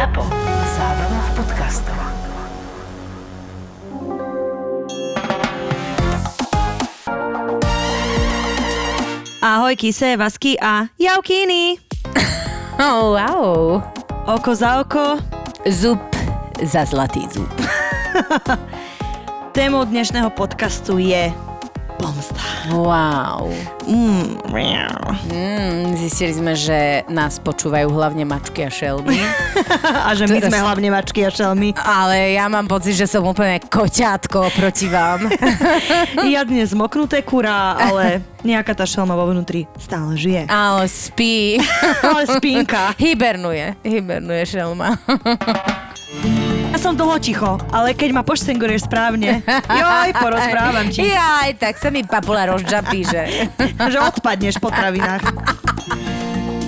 ZAPO. Zábrná v podcastov. Ahoj, kise, vasky a jaukíny. Oh, wow. Oko za oko. Zub za zlatý zub. Témou dnešného podcastu je pomsta. Wow. Mm. Mm, zistili sme, že nás počúvajú hlavne mačky a šelmy. a že my Teraz- sme hlavne mačky a šelmy. Ale ja mám pocit, že som úplne koťátko proti vám. Ja dnes zmoknuté kurá, ale nejaká tá šelma vo vnútri stále žije. Ale spí. Ale spínka. Hibernuje. Hibernuje šelma. Som dlho ticho, ale keď ma pošcenguješ správne, joj, porozprávam ti, Jaj, tak sa mi papula rozžapí, že... že odpadneš po travinách.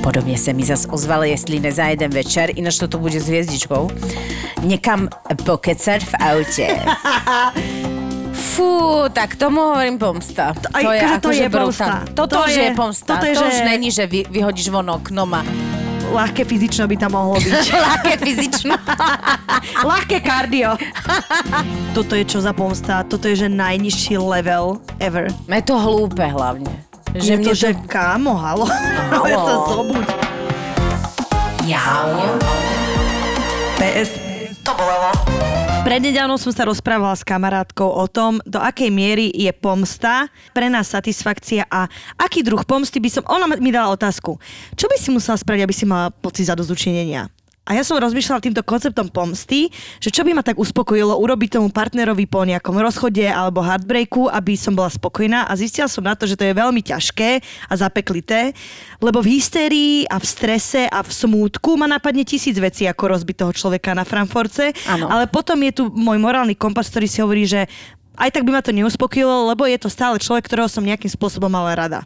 Podobne sa mi zas ozval, jestli nezajeden večer, ináč toto bude s hviezdičkou, nekam pokecať v aute. Fú, tak tomu hovorím pomsta. aj akože to je pomsta. Toto To je- je pomsta. toto je, to už že- není, že vy, vyhodíš von oknom a Ľahké fyzično by tam mohlo byť. ľahké fyzično. Ľahké kardio. Toto je čo za pomsta? Toto je že najnižší level ever. Je to hlúpe hlavne. Že je mne to, to... že kámo, halo. Ale sa zobuď. Jau. PS. To bolelo. Prednedávno som sa rozprávala s kamarátkou o tom, do akej miery je pomsta pre nás satisfakcia a aký druh pomsty by som... Ona mi dala otázku. Čo by si musela spraviť, aby si mala pocit zadozučinenia? A ja som rozmýšľala týmto konceptom pomsty, že čo by ma tak uspokojilo urobiť tomu partnerovi po nejakom rozchode alebo heartbreaku, aby som bola spokojná a zistila som na to, že to je veľmi ťažké a zapeklité, lebo v hystérii a v strese a v smútku ma napadne tisíc vecí, ako rozbiť toho človeka na Frankfurtce, Áno. ale potom je tu môj morálny kompas, ktorý si hovorí, že aj tak by ma to neuspokojilo, lebo je to stále človek, ktorého som nejakým spôsobom mala rada.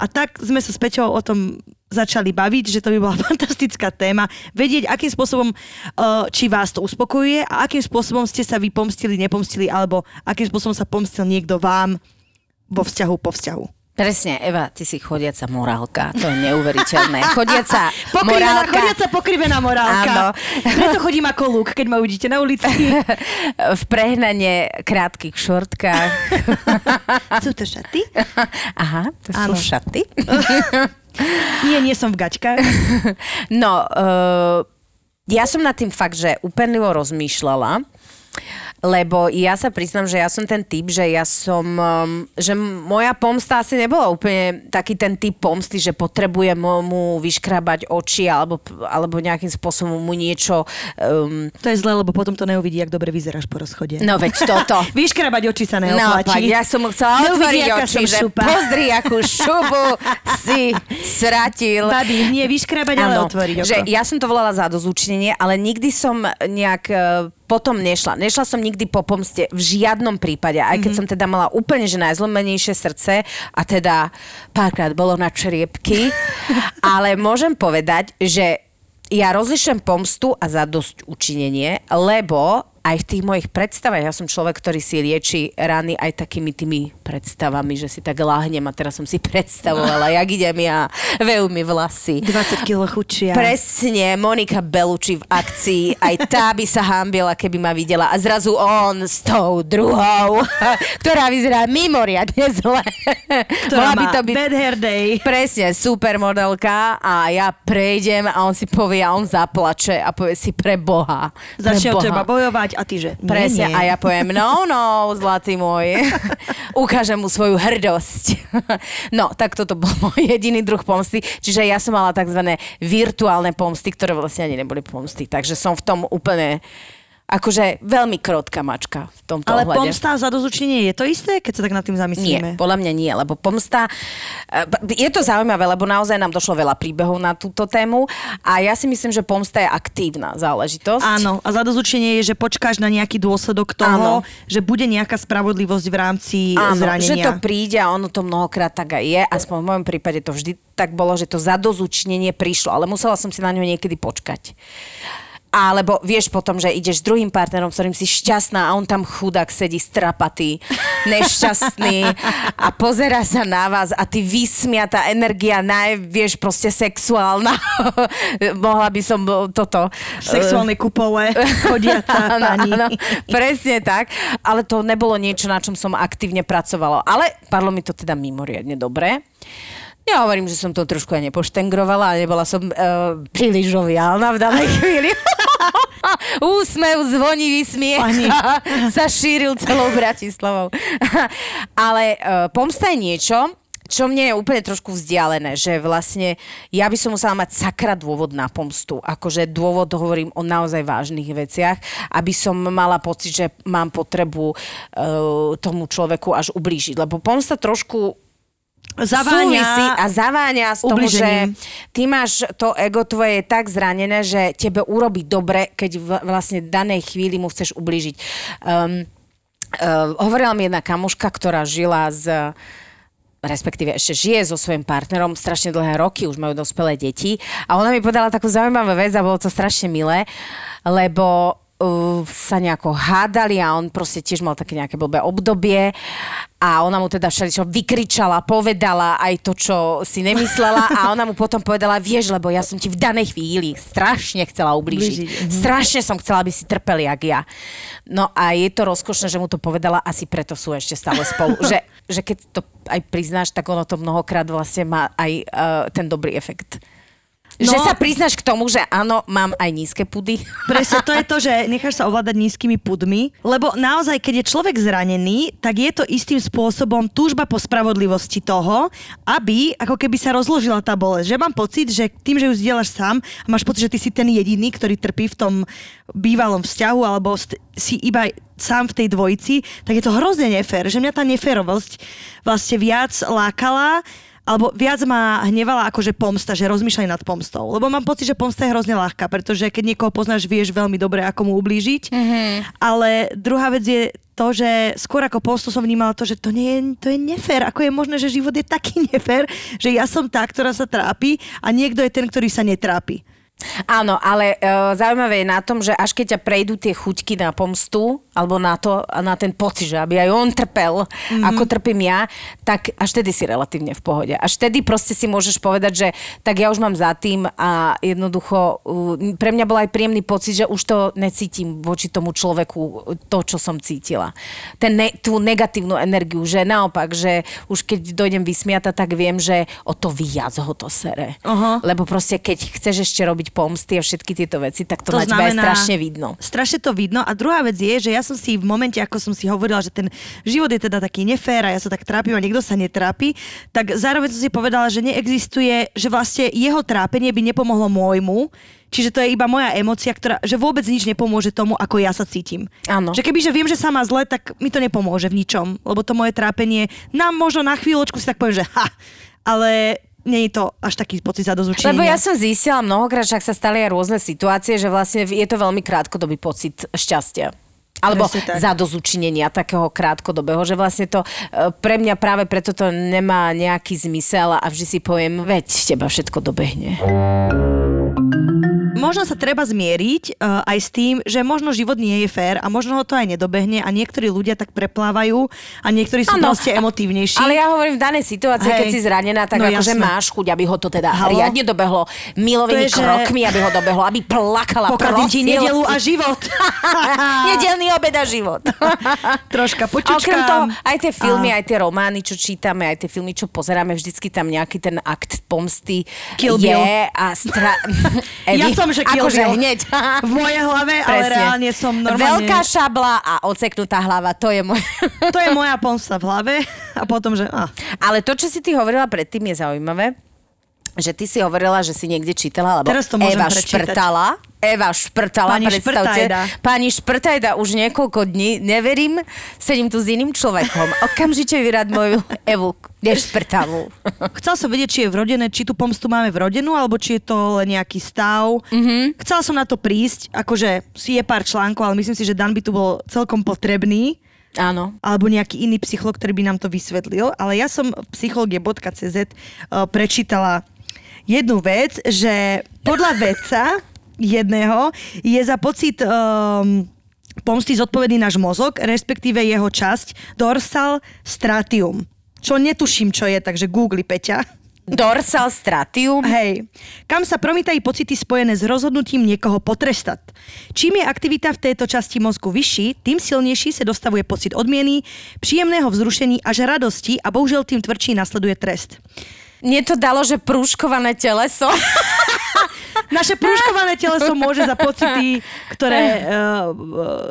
A tak sme sa s Peťou o tom začali baviť, že to by bola fantastická téma. Vedieť, akým spôsobom, uh, či vás to uspokojuje a akým spôsobom ste sa vy pomstili, nepomstili, alebo akým spôsobom sa pomstil niekto vám vo vzťahu po vzťahu. Presne, Eva, ty si chodiaca morálka. To je neuveriteľné. Chodiaca Pokrivená, morálka. chodiaca pokrivená morálka. Áno. Preto chodím ako lúk, keď ma uvidíte na ulici. v prehnane krátkých šortkách. Sú to šaty? Aha, to Áno. sú šaty. Nie, nie som v gačkách. No, uh, ja som nad tým fakt, že úplnivo rozmýšľala, lebo ja sa priznam, že ja som ten typ, že ja som, um, že moja pomsta asi nebola úplne taký ten typ pomsty, že potrebujem mu vyškrabať oči alebo, alebo nejakým spôsobom mu niečo... Um, To je zle, lebo potom to neuvidí, jak dobre vyzeráš po rozchode. no veď toto. Vyškrabať oči sa Naopak, neoplatí. ja som chcela otvoriť oči, že šupa. pozri, akú šubu si sratil. Babi, nie vyškrabať, ale otvoriť oko. že ja som to volala za dozúčnenie, ale nikdy som nejak e, potom nešla. Nešla som nikdy po pomste v žiadnom prípade, aj keď som teda mala úplne že najzlomenejšie srdce a teda párkrát bolo na čriepky, ale môžem povedať, že ja rozlišujem pomstu a zadosť učinenie, lebo aj v tých mojich predstavách, ja som človek, ktorý si lieči rany aj takými tými predstavami, že si tak láhnem a teraz som si predstavovala, jak idem ja, vejú mi vlasy. 20 kg chudšia. Presne, Monika Beluči v akcii, aj tá by sa hambila, keby ma videla. A zrazu on s tou druhou, ktorá vyzerá mimoriadne zle. ktorá Bola by to byť bad hair day. presne supermodelka a ja prejdem a on si povie a on zaplače a povie si pre Boha. Začne teba bojovať a ty, že nie, Presne, nie. a ja poviem, no, no, zlatý môj. Ukážem mu svoju hrdosť. no, tak toto bol môj jediný druh pomsty. Čiže ja som mala tzv. virtuálne pomsty, ktoré vlastne ani neboli pomsty. Takže som v tom úplne akože veľmi krotka mačka v tomto Ale ohľade. pomsta a zadozučenie je to isté, keď sa tak nad tým Nie, zamyslíme? podľa mňa nie, lebo pomsta... eh, Je to zaujímavé, lebo naozaj nám došlo veľa príbehov na túto tému a ja si myslím, že pomsta je aktívna záležitosť. Áno, a zadozučenie je, že počkáš na nejaký dôsledok toho, Áno. že bude nejaká spravodlivosť v rámci Áno, zranenia. že to príde a ono to mnohokrát tak aj je. Aspoň v mojom prípade to vždy tak bolo, že to zadozučnenie prišlo, ale musela som si na ňo niekedy počkať. Alebo vieš potom, že ideš s druhým partnerom, s ktorým si šťastná a on tam chudák sedí strapatý, nešťastný a pozera sa na vás a ty vysmiatá energia, naj, vieš, proste sexuálna. Mohla by som toto... Sexuálne kupole, chodiaca pani. Áno, presne tak. Ale to nebolo niečo, na čom som aktívne pracovala. Ale padlo mi to teda mimoriadne dobre. Ja hovorím, že som to trošku aj nepoštengrovala a nebola som uh, príliš žoviálna v danej chvíli. Úsmev, zvonivý smiech Pani. sa šíril celou Bratislavou. Ale uh, pomsta je niečo, čo mne je úplne trošku vzdialené, že vlastne ja by som musela mať sakra dôvod na pomstu. Akože dôvod hovorím o naozaj vážnych veciach, aby som mala pocit, že mám potrebu uh, tomu človeku až ublížiť. Lebo pomsta trošku zaváňa a zaváňa z toho, že ty máš to ego tvoje je tak zranené, že tebe urobí dobre, keď v, vlastne danej chvíli mu chceš ublížiť. Um, uh, hovorila mi jedna kamuška, ktorá žila z respektíve ešte žije so svojím partnerom strašne dlhé roky, už majú dospelé deti. A ona mi povedala takú zaujímavú vec a bolo to strašne milé, lebo uh, sa nejako hádali a on proste tiež mal také nejaké blbé obdobie a ona mu teda všeličo vykričala, povedala aj to, čo si nemyslela a ona mu potom povedala, vieš, lebo ja som ti v danej chvíli strašne chcela ublížiť. Mhm. Strašne som chcela, aby si trpeli, jak ja. No a je to rozkošné, že mu to povedala, asi preto sú ešte stále spolu. že, že keď to aj priznáš, tak ono to mnohokrát vlastne má aj uh, ten dobrý efekt. No, že sa priznáš k tomu, že áno, mám aj nízke pudy. Presne, to je to, že necháš sa ovládať nízkymi pudmi, lebo naozaj, keď je človek zranený, tak je to istým spôsobom túžba po spravodlivosti toho, aby ako keby sa rozložila tá bolesť. Že mám pocit, že tým, že ju zdieľaš sám a máš pocit, že ty si ten jediný, ktorý trpí v tom bývalom vzťahu alebo si iba sám v tej dvojici, tak je to hrozne nefér, že mňa tá neférovosť vlastne viac lákala alebo viac ma hnevala akože pomsta, že rozmýšľaj nad pomstou. Lebo mám pocit, že pomsta je hrozne ľahká, pretože keď niekoho poznáš, vieš veľmi dobre, ako mu ublížiť. Mm-hmm. Ale druhá vec je to, že skôr ako pomstu som vnímala to, že to, nie je, to je nefér. Ako je možné, že život je taký nefér, že ja som tá, ktorá sa trápi a niekto je ten, ktorý sa netrápi. Áno, ale uh, zaujímavé je na tom, že až keď ťa prejdú tie chuťky na pomstu, alebo na to, na ten pocit, že aby aj on trpel, mm-hmm. ako trpím ja, tak až tedy si relatívne v pohode. Až tedy proste si môžeš povedať, že tak ja už mám za tým a jednoducho pre mňa bol aj príjemný pocit, že už to necítim voči tomu človeku to, čo som cítila. Ten ne, tú negatívnu energiu, že naopak, že už keď dojdem vysmiata, tak viem, že o to viac ho to sere. Uh-huh. Lebo proste keď chceš ešte robiť pomsty a všetky tieto veci, tak to, to na teba je strašne vidno. Strašne to vidno a druhá vec je, že ja som si v momente, ako som si hovorila, že ten život je teda taký nefér a ja sa tak trápim a niekto sa netrápi, tak zároveň som si povedala, že neexistuje, že vlastne jeho trápenie by nepomohlo môjmu, Čiže to je iba moja emocia, ktorá, že vôbec nič nepomôže tomu, ako ja sa cítim. Áno. Že keby, že viem, že sa má zle, tak mi to nepomôže v ničom. Lebo to moje trápenie, nám možno na chvíľočku si tak poviem, že ha, ale nie je to až taký pocit zadozučenia. Lebo ja som zistila mnohokrát, že sa stali aj rôzne situácie, že vlastne je to veľmi krátkodobý pocit šťastia. Alebo zadozučinenia takého krátkodobého, že vlastne to e, pre mňa práve preto to nemá nejaký zmysel a vždy si poviem, veď teba všetko dobehne možno sa treba zmieriť uh, aj s tým, že možno život nie je fér a možno ho to aj nedobehne a niektorí ľudia tak preplávajú a niektorí sú ano, proste emotívnejší. Ale ja hovorím v danej situácii, Hej. keď si zranená, tak no, akože máš chuť, aby ho to teda Halo? riadne dobehlo milovými je, krokmi, že... aby ho dobehlo, aby plakala. Pokazím ti nedelu a život. Nedelný obed a život. Troška počučkám. Okrem toho, aj tie filmy, a... aj tie romány, čo čítame, aj tie filmy, čo pozeráme, vždycky tam nejaký ten akt pomsty Kill je Bill. a stra... ja som že Kill akože hneď. v mojej hlave, Presne. ale reálne som normálne... Veľká šabla a oceknutá hlava, to je môj... to je moja pomsta v hlave a potom, že... Ah. Ale to, čo si ty hovorila predtým, je zaujímavé, že ty si hovorila, že si niekde čítala, lebo Teraz to Eva prečítať. šprtala. Eva šprtala, Pani predstavte. Šprtajda. Pani Šprtajda už niekoľko dní, neverím, sedím tu s iným človekom. Okamžite vyrad moju Evu nešprtavú. Chcela som vedieť, či je vrodené, či tú pomstu máme vrodenú, alebo či je to len nejaký stav. Mm-hmm. Chcela som na to prísť, akože si je pár článkov, ale myslím si, že Dan by tu bol celkom potrebný. Áno. Alebo nejaký iný psycholog, ktorý by nám to vysvetlil. Ale ja som v psychologie.cz uh, prečítala jednu vec, že podľa vedca jedného je za pocit um, pomsty zodpovedný náš mozog, respektíve jeho časť dorsal stratium. Čo netuším, čo je, takže googli Peťa. Dorsal stratium? Hej. Kam sa promítajú pocity spojené s rozhodnutím niekoho potrestať. Čím je aktivita v tejto časti mozgu vyšší, tým silnejší sa dostavuje pocit odmieny, príjemného vzrušení až radosti a bohužiaľ tým tvrdší nasleduje trest. Mne to dalo, že prúškované teleso. Naše prúškované teleso môže za pocity, ktoré uh,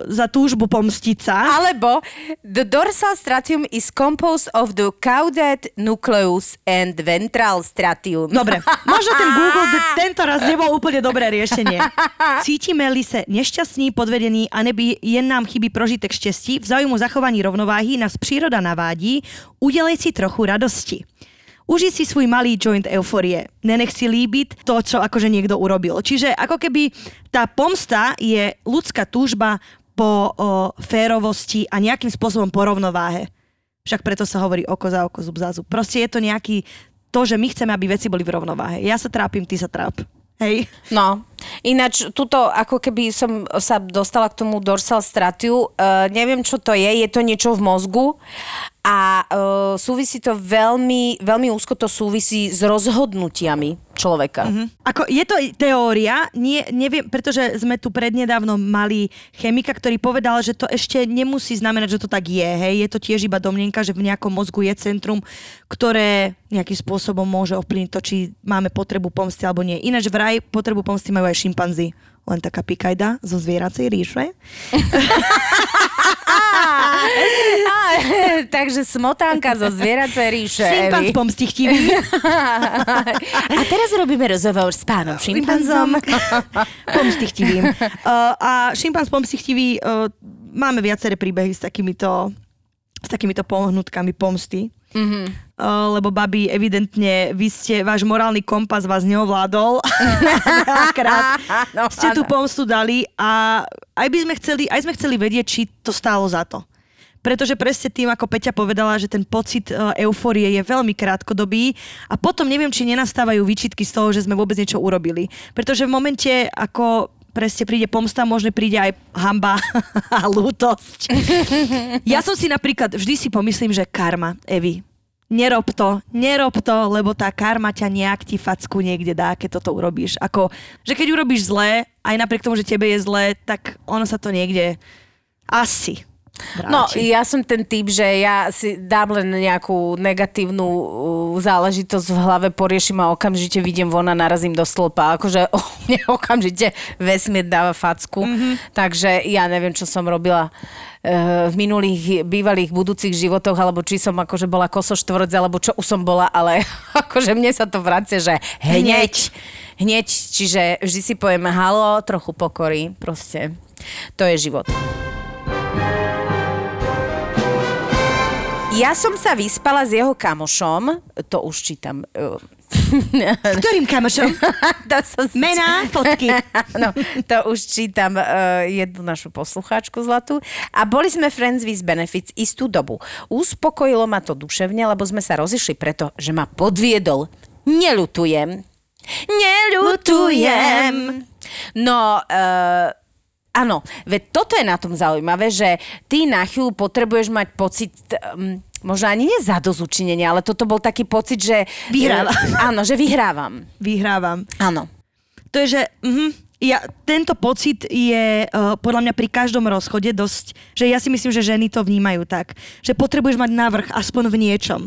za túžbu pomstiť sa. Alebo the dorsal stratium is composed of the caudate nucleus and ventral stratium. Dobre, možno ten Google tento raz nebol úplne dobré riešenie. Cítime-li sa nešťastní, podvedení a neby jen nám chybí prožitek šťastí, v záujmu zachovaní rovnováhy nás príroda navádí, udelej si trochu radosti. Uži si svoj malý joint euforie. Nenech si líbiť to, čo akože niekto urobil. Čiže ako keby tá pomsta je ľudská túžba po o, férovosti a nejakým spôsobom po rovnováhe. Však preto sa hovorí oko za oko, zub za zub. Proste je to nejaký to, že my chceme, aby veci boli v rovnováhe. Ja sa trápim, ty sa tráp. Hej. No, ináč tuto ako keby som sa dostala k tomu dorsal stratiu, uh, neviem čo to je, je to niečo v mozgu a uh, súvisí to veľmi, veľmi úzko to súvisí s rozhodnutiami človeka. Mm-hmm. Ako je to teória, nie, neviem, pretože sme tu prednedávno mali chemika, ktorý povedal, že to ešte nemusí znamenať, že to tak je. Hej. Je to tiež iba domnenka, že v nejakom mozgu je centrum, ktoré nejakým spôsobom môže ovplyvniť to, či máme potrebu pomsty alebo nie. Ináč vraj potrebu pomsty majú aj šimpanzi len taká pikajda zo zvieracej ríše. Takže smotánka zo zvieracej ríše. Šimpanz pomstichtivý. a teraz robíme rozhovor s pánom šimpanzom. pomstichtivým. Uh, a šimpanz pomstichtivý, uh, máme viaceré príbehy s takýmito, s takýmito pohnutkami pomsty. Mm-hmm. Uh, lebo babi, evidentne, vy ste, váš morálny kompas vás neovládol. no, ste tú pomstu dali a aj by sme chceli, aj sme chceli vedieť, či to stálo za to. Pretože presne tým, ako Peťa povedala, že ten pocit uh, eufórie je veľmi krátkodobý a potom neviem, či nenastávajú výčitky z toho, že sme vôbec niečo urobili. Pretože v momente, ako presne príde pomsta, možno príde aj hamba a lútosť. Ja som si napríklad, vždy si pomyslím, že karma, Evi, nerob to, nerob to, lebo tá karma ťa nejak ti facku niekde dá, keď toto urobíš. Ako, že keď urobíš zlé, aj napriek tomu, že tebe je zlé, tak ono sa to niekde asi Vráti. No, ja som ten typ, že ja si dám len nejakú negatívnu uh, záležitosť v hlave, poriešim a okamžite vidím von a narazím do stĺpa. Akože oh, mne okamžite vesmír dáva facku. Mm-hmm. Takže ja neviem, čo som robila uh, v minulých, bývalých, budúcich životoch, alebo či som akože bola kosoštvorec, alebo čo už som bola, ale akože mne sa to vracia, že hneď, hneď, čiže vždy si poviem halo, trochu pokory, proste. To je život. Ja som sa vyspala s jeho kamošom, to už čítam. S ktorým kamošom? to som... Mená, fotky. no, to už čítam uh, jednu našu poslucháčku zlatú. A boli sme friends with benefits istú dobu. Uspokojilo ma to duševne, lebo sme sa rozišli preto, že ma podviedol. Nelutujem. Nelutujem. No, uh, Áno, veď toto je na tom zaujímavé, že ty na chvíľu potrebuješ mať pocit, um, možno ani nie zadozučinenie, ale toto bol taký pocit, že... Vyhrávam. áno, že vyhrávam. Vyhrávam. Áno. To je, že... Uh-huh. Ja, tento pocit je uh, podľa mňa pri každom rozchode dosť, že ja si myslím, že ženy to vnímajú tak, že potrebuješ mať návrh aspoň v niečom.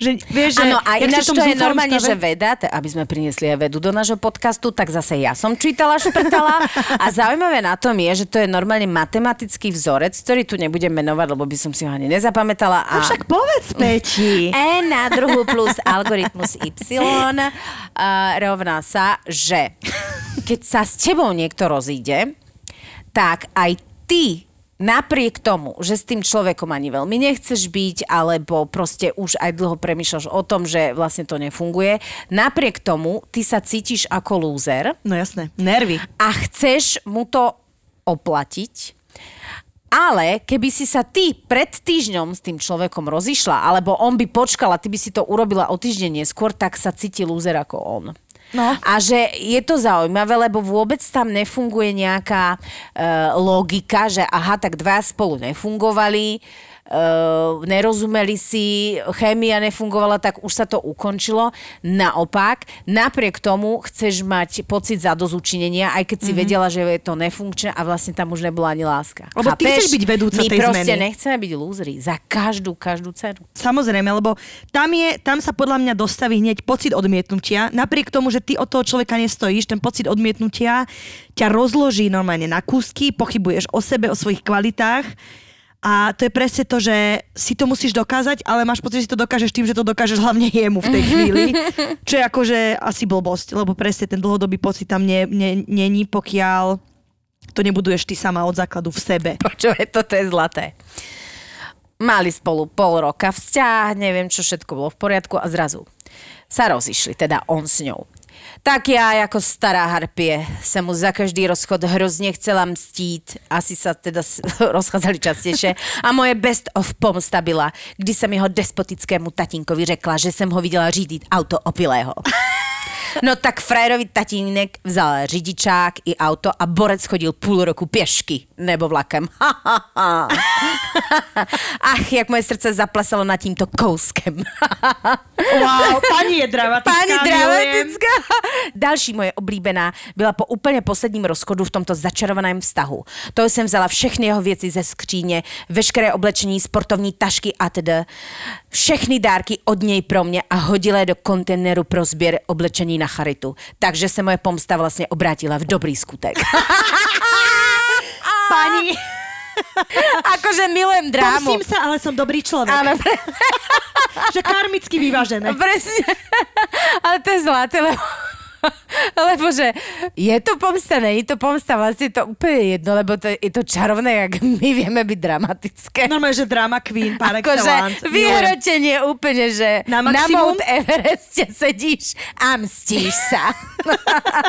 Že, vieš, že, Áno, a ináč to je normálne, stave... že veda, t- aby sme priniesli aj vedu do nášho podcastu, tak zase ja som čítala, šprtala. a zaujímavé na tom je, že to je normálne matematický vzorec, ktorý tu nebudem menovať, lebo by som si ho ani nezapamätala. A... No však povedz, Peti. E na druhu plus algoritmus Y uh, rovná sa, že keď sa s tebou niekto rozíde, tak aj ty napriek tomu, že s tým človekom ani veľmi nechceš byť, alebo proste už aj dlho premýšľaš o tom, že vlastne to nefunguje, napriek tomu ty sa cítiš ako lúzer. No jasné, nervy. A chceš mu to oplatiť, ale keby si sa ty pred týždňom s tým človekom rozišla, alebo on by počkal a ty by si to urobila o týždeň neskôr, tak sa cíti lúzer ako on. No. A že je to zaujímavé, lebo vôbec tam nefunguje nejaká uh, logika, že aha, tak dva spolu nefungovali, nerozumeli si, chémia nefungovala, tak už sa to ukončilo. Naopak, napriek tomu chceš mať pocit zadozučinenia, aj keď si mm-hmm. vedela, že je to nefunkčné a vlastne tam už nebola ani láska. Lebo ty chceš byť vedúca My tej proste zmeny. nechceme byť lúzri za každú, každú cenu. Samozrejme, lebo tam, je, tam sa podľa mňa dostaví hneď pocit odmietnutia. Napriek tomu, že ty od toho človeka nestojíš, ten pocit odmietnutia ťa rozloží normálne na kúsky, pochybuješ o sebe, o svojich kvalitách. A to je presne to, že si to musíš dokázať, ale máš pocit, že si to dokážeš tým, že to dokážeš hlavne jemu v tej chvíli. Čo je akože asi blbosť, lebo presne ten dlhodobý pocit tam nie, nie, není, pokiaľ to nebuduješ ty sama od základu v sebe. Počúvaj, toto je zlaté. Mali spolu pol roka vzťah, neviem čo všetko bolo v poriadku a zrazu sa rozišli, teda on s ňou. Tak já jako stará harpie jsem mu za každý rozchod hrozně chcela mstít. Asi sa teda rozchádzali častejšie. A moje best of pomsta byla, kdy jsem jeho despotickému tatínkovi řekla, že jsem ho viděla řídit auto opilého. No tak frajerovi tatínek vzal řidičák i auto a borec chodil půl roku pěšky nebo vlakem. Ach, jak moje srdce zaplesalo nad tímto kouskem. Wow, pani je dramatická. Pani milujem. dramatická. Další moje oblíbená byla po úplně posledním rozchodu v tomto začarovaném vztahu. To jsem vzala všechny jeho věci ze skříně, veškeré oblečení, sportovní tašky a tedy všechny dárky od něj pro mě a hodila je do kontejneru pro sběr oblečení na charitu. Takže se moje pomsta vlastně obrátila v dobrý skutek. Pani, akože milujem drámu. pomstím sa, ale som dobrý človek. Áno, pre... Že karmicky vyvážené. Presne. Ale to je zlaté, lebo... Lebo že je to pomsta, nie je to pomsta, vlastne je to úplne jedno, lebo to, je to čarovné, jak my vieme byť dramatické. Normálne, že drama queen par excellence. Akože vyhrotenie úplne, že Na na, na maximum? Mount Evereste sedíš a mstíš sa.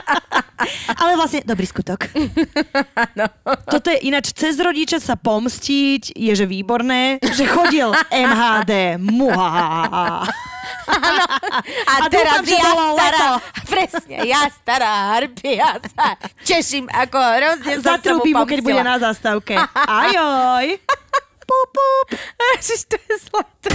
Ale vlastne dobrý skutok. Toto je ináč, cez rodiča sa pomstiť je, že výborné, že chodil MHD. Muha. A, A teraz dúfam, ja stará, leto. Presne, ja stará harpia sa teším, ako hrozne sa mu keď bude na zastávke. Ajoj. Pup, pup. Ježiš, to je zlaté.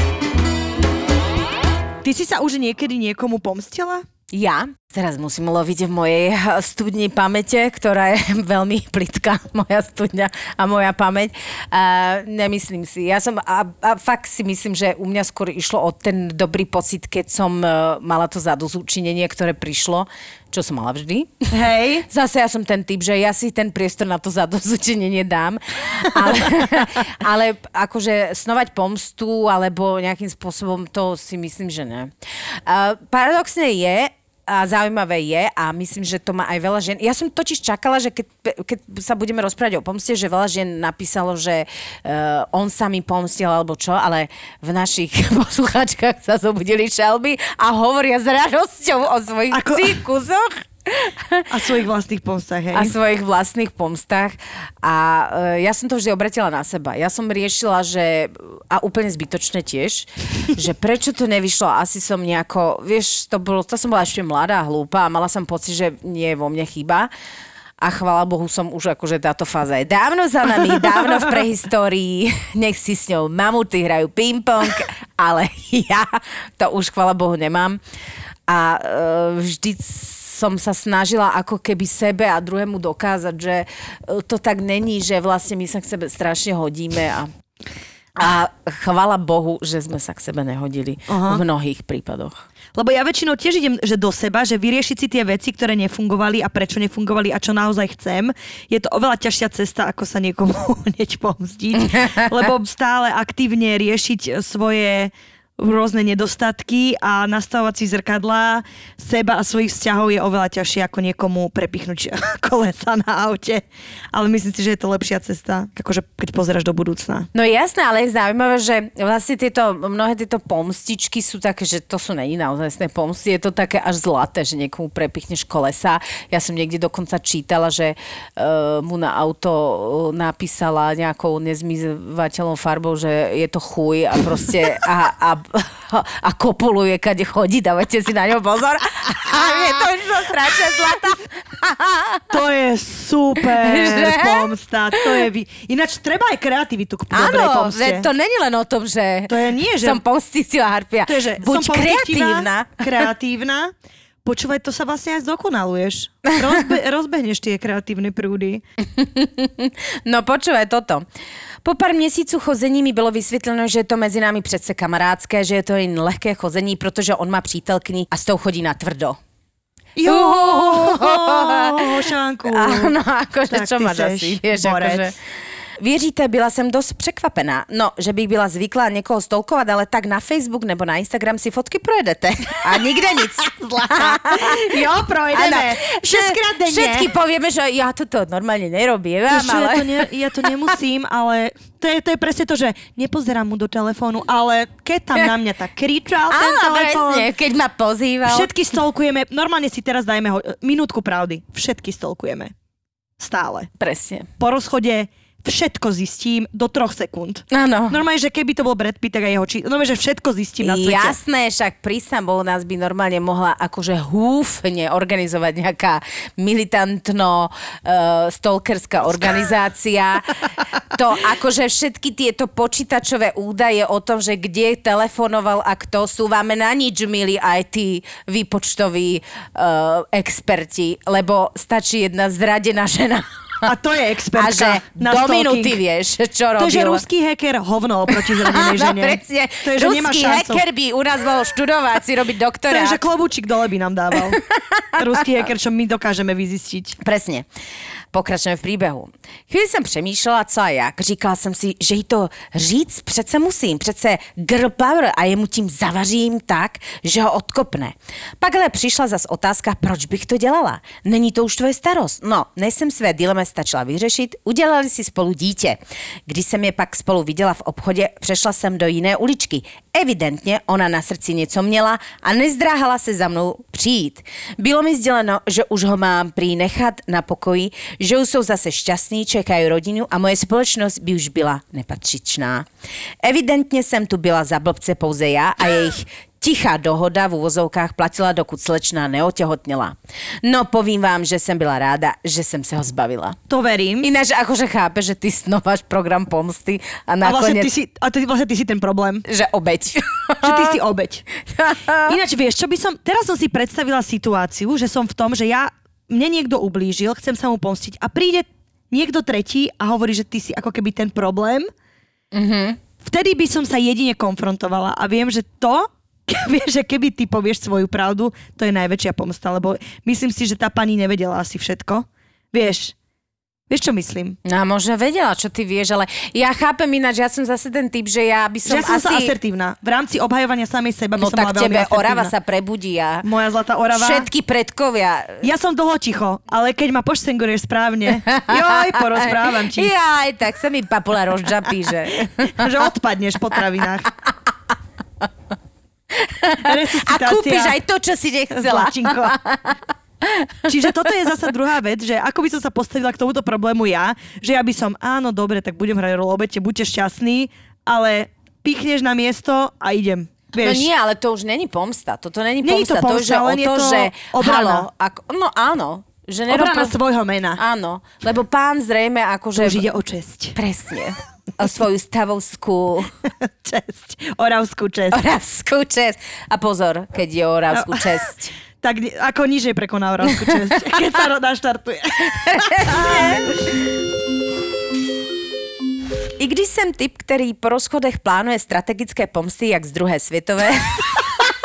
Ty si sa už niekedy niekomu pomstila? Ja teraz musím loviť v mojej eh, studni pamäte, ktorá je veľmi plitká, moja studňa a moja pamäť. Uh, nemyslím si. Ja som, a, a fakt si myslím, že u mňa skôr išlo o ten dobrý pocit, keď som uh, mala to zadozúčinenie, ktoré prišlo, čo som mala vždy. Hej. Zase ja som ten typ, že ja si ten priestor na to zadozúčinenie dám. Ale, ale akože snovať pomstu alebo nejakým spôsobom to si myslím, že ne. Uh, paradoxne je, a zaujímavé je a myslím, že to má aj veľa žien. Ja som totiž čakala, že keď, keď sa budeme rozprávať o pomste, že veľa žien napísalo, že uh, on sa mi pomstil alebo čo, ale v našich poslucháčkach sa zobudili šelby a hovoria s radosťou o svojich Ako- Ako... A svojich vlastných pomstách, hej. a svojich vlastných pomstách. A e, ja som to vždy obratila na seba. Ja som riešila, že, a úplne zbytočne tiež, že prečo to nevyšlo, asi som nejako, vieš, to, bolo, to som bola ešte mladá, hlúpa a mala som pocit, že nie je vo mne chyba. A chvala Bohu som už akože táto fáza je dávno za nami, dávno v prehistórii. Nech si s ňou mamuty hrajú ping-pong, ale ja to už chvala Bohu nemám. A e, vždy som sa snažila ako keby sebe a druhému dokázať, že e, to tak není, že vlastne my sa k sebe strašne hodíme a a chvala Bohu, že sme sa k sebe nehodili Aha. v mnohých prípadoch. Lebo ja väčšinou tiež idem že do seba, že vyriešiť si tie veci, ktoré nefungovali a prečo nefungovali a čo naozaj chcem. Je to oveľa ťažšia cesta, ako sa niekomu hneď pomstiť. Lebo stále aktívne riešiť svoje rôzne nedostatky a nastavovať si zrkadlá seba a svojich vzťahov je oveľa ťažšie ako niekomu prepichnúť kolesa na aute. Ale myslím si, že je to lepšia cesta, akože keď pozeráš do budúcna. No jasné, ale je zaujímavé, že vlastne tieto, mnohé tieto pomstičky sú také, že to sú není naozaj pomsty, je to také až zlaté, že niekomu prepichneš kolesa. Ja som niekde dokonca čítala, že uh, mu na auto uh, napísala nejakou nezmyvateľnou farbou, že je to chuj a proste a, a a kopuluje, kade chodí, dávajte si na ňo pozor. A je to už strašne zlata. To je super Že? pomsta. To je vy... Ináč treba aj kreativitu k dobrej Áno, pomste. to není len o tom, že, To je nie, že- som pomstícia harpia. To je, že Buď som kreatívna. kreatívna. Počúvaj, to sa vlastne aj zdokonaluješ. Rozbe- rozbehneš tie kreatívne prúdy. No počúvaj toto. Po pár měsíců chození mi bylo vysvětleno, že je to mezi námi přece kamarádské, že je to jen lehké chození, protože on má přítelkyni a s tou chodí na tvrdo. Jo, hošánku. Áno, akože Tak čo máš asi? Vieš, akože... Věříte, byla jsem dost překvapená. No, že bych byla zvyklá někoho stolkovat, ale tak na Facebook nebo na Instagram si fotky projedete. A nikde nic. Jo, projdeme. Šestkrát denne. Všetky povieme, že ja toto normálne nerobím, Vieš čo, ale... ja, to ne, ja to nemusím, ale to je, to je presne to, že nepozerám mu do telefónu, ale keď tam na mňa tak kričal ten Áno, telefón, presne, keď ma pozýval. všetky stolkujeme, normálne si teraz dajme ho, minútku pravdy, všetky stolkujeme. Stále. Presne. Po rozchode všetko zistím do troch sekúnd. Áno. Normálne, že keby to bol Brad Pitt, tak aj jeho či... Normálne, že všetko zistím na svete. Jasné, však prísam bol nás by normálne mohla akože húfne organizovať nejaká militantno uh, stalkerská organizácia. to akože všetky tieto počítačové údaje o tom, že kde telefonoval a kto sú vám na nič, milí tí výpočtoví uh, experti, lebo stačí jedna zradená žena. A to je A expertka že na do stalking. minúty vieš, čo To je, že ruský hacker hovno oproti zranenej Áno, žene. presne. To je, že nemá Ruský šancu. hacker by u nás mohol študovať, si robiť To je, doktorát. že klobúčik dole by nám dával. Ruský hacker, čo my dokážeme vyzistiť. Presne. Pokračujeme v příběhu. Chvíli jsem přemýšlela, co a jak. Říkala jsem si, že jí to říct přece musím. Přece girl power a jemu tím zavařím tak, že ho odkopne. Pak ale přišla zas otázka, proč bych to dělala. Není to už tvoje starost. No, než jsem své dilemy stačila vyřešit, udělali si spolu dítě. Když jsem je pak spolu viděla v obchodě, přešla jsem do jiné uličky. Evidentně ona na srdci něco měla a nezdráhala se za mnou přijít. Bylo mi sděleno, že už ho mám prý nechat na pokoji, že už jsou zase šťastní, čekají rodinu a moje společnost by už byla nepatřičná. Evidentně jsem tu byla za blbce pouze já a jejich Tichá dohoda v uvozovkách platila, dokud slečna neotehotnila. No povím vám, že jsem byla ráda, že jsem se ho zbavila. To verím. Ináč akože chápe, že ty snováš program pomsty a A vlastne nakoniec, ty si, a ty, vlastne ty si ten problém. že obeď. Že ty si obeď. Ináč vieš, čo by som... Teraz som si predstavila situáciu, že som v tom, že ja... Mne niekto ublížil, chcem sa mu pomstiť a príde niekto tretí a hovorí, že ty si ako keby ten problém. Vtedy by som sa jedine konfrontovala a viem, že to, vieš, že keby ty povieš svoju pravdu, to je najväčšia pomsta, lebo myslím si, že tá pani nevedela asi všetko. Vieš, vieš čo myslím? No možno vedela, čo ty vieš, ale ja chápem ináč, ja som zase ten typ, že ja by som Že ja som asi... sa asertívna. V rámci obhajovania samej seba by No som tak tebe asertívna. Orava sa prebudí a Moja zlatá Orava. všetky predkovia Ja som dlho ticho, ale keď ma pošcenguješ správne, joj, porozprávam ti, Jaj, tak sa mi papula rozžapí, že... že odpadneš po travinách. A kúpiš aj to, čo si nechcela. Zlačinko. Čiže toto je zasa druhá vec, že ako by som sa postavila k tomuto problému ja, že ja by som, áno, dobre, tak budem hrať rolu obete, buďte šťastní, ale pichneš na miesto a idem. No Vieš, nie, ale to už není pomsta. Toto není Není to pomsta. to, pomsta, že o len je to, to že halo, ako, no áno. Že obrana nerobí- svojho mena. Áno, lebo pán zrejme akože... To už ide o česť. Presne. O svoju stavovskú česť. Oravskú česť. oravskú česť. A pozor, keď je o oravskú No. česť. Tak ako nižej prekoná Oravskú česť, keď sa ro- naštartuje. I když jsem typ, který po rozchodech plánuje strategické pomsty, jak z druhé světové,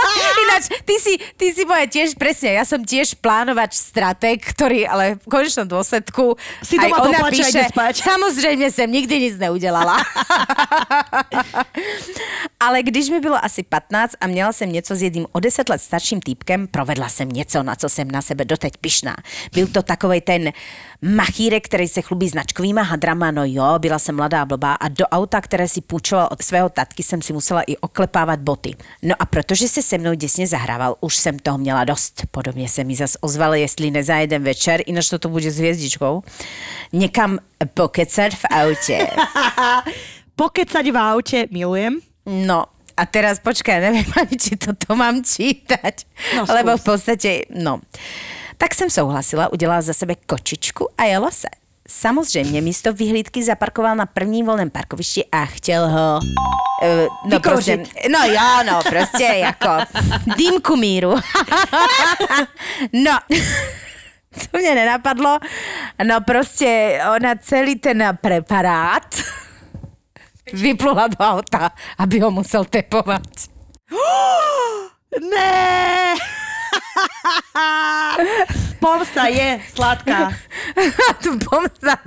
Ináč, ty si, ty si moja tiež, presne, ja som tiež plánovač strateg, ktorý ale v konečnom dôsledku Si aj ona poplače a píše, spať. samozrejme som nikdy nic neudělala. ale když mi bylo asi 15 a měla jsem něco s jedním o 10 let starším týpkem, provedla jsem něco, na co jsem na sebe doteď pyšná. Byl to takovej ten machírek, který se chlubí značkovýma hadrama, no jo, byla jsem mladá a blbá a do auta, které si půjčoval od svého tatky, jsem si musela i oklepávat boty. No a protože se se mnou děsně zahrával, už jsem toho měla dost. Podobně se mi zas ozval, jestli nezajedem večer, ináč toto bude s hvězdičkou, někam pokecat v autě. Pokecať v aute milujem. No, A teraz počkaj, neviem ani, či toto mám čítať. No, skús. lebo v podstate, no. Tak jsem souhlasila, udělala za sebe kočičku a jelo se. Samozřejmě místo vyhlídky zaparkoval na prvním volném parkovišti a chtěl ho... Uh, no prostě, no jo, no prostě jako dýmku míru. no, to mě nenapadlo. No prostě ona celý ten preparát vyplula do auta, aby ho musel tepovat. Ne! Pomsta je sladká. pomsta.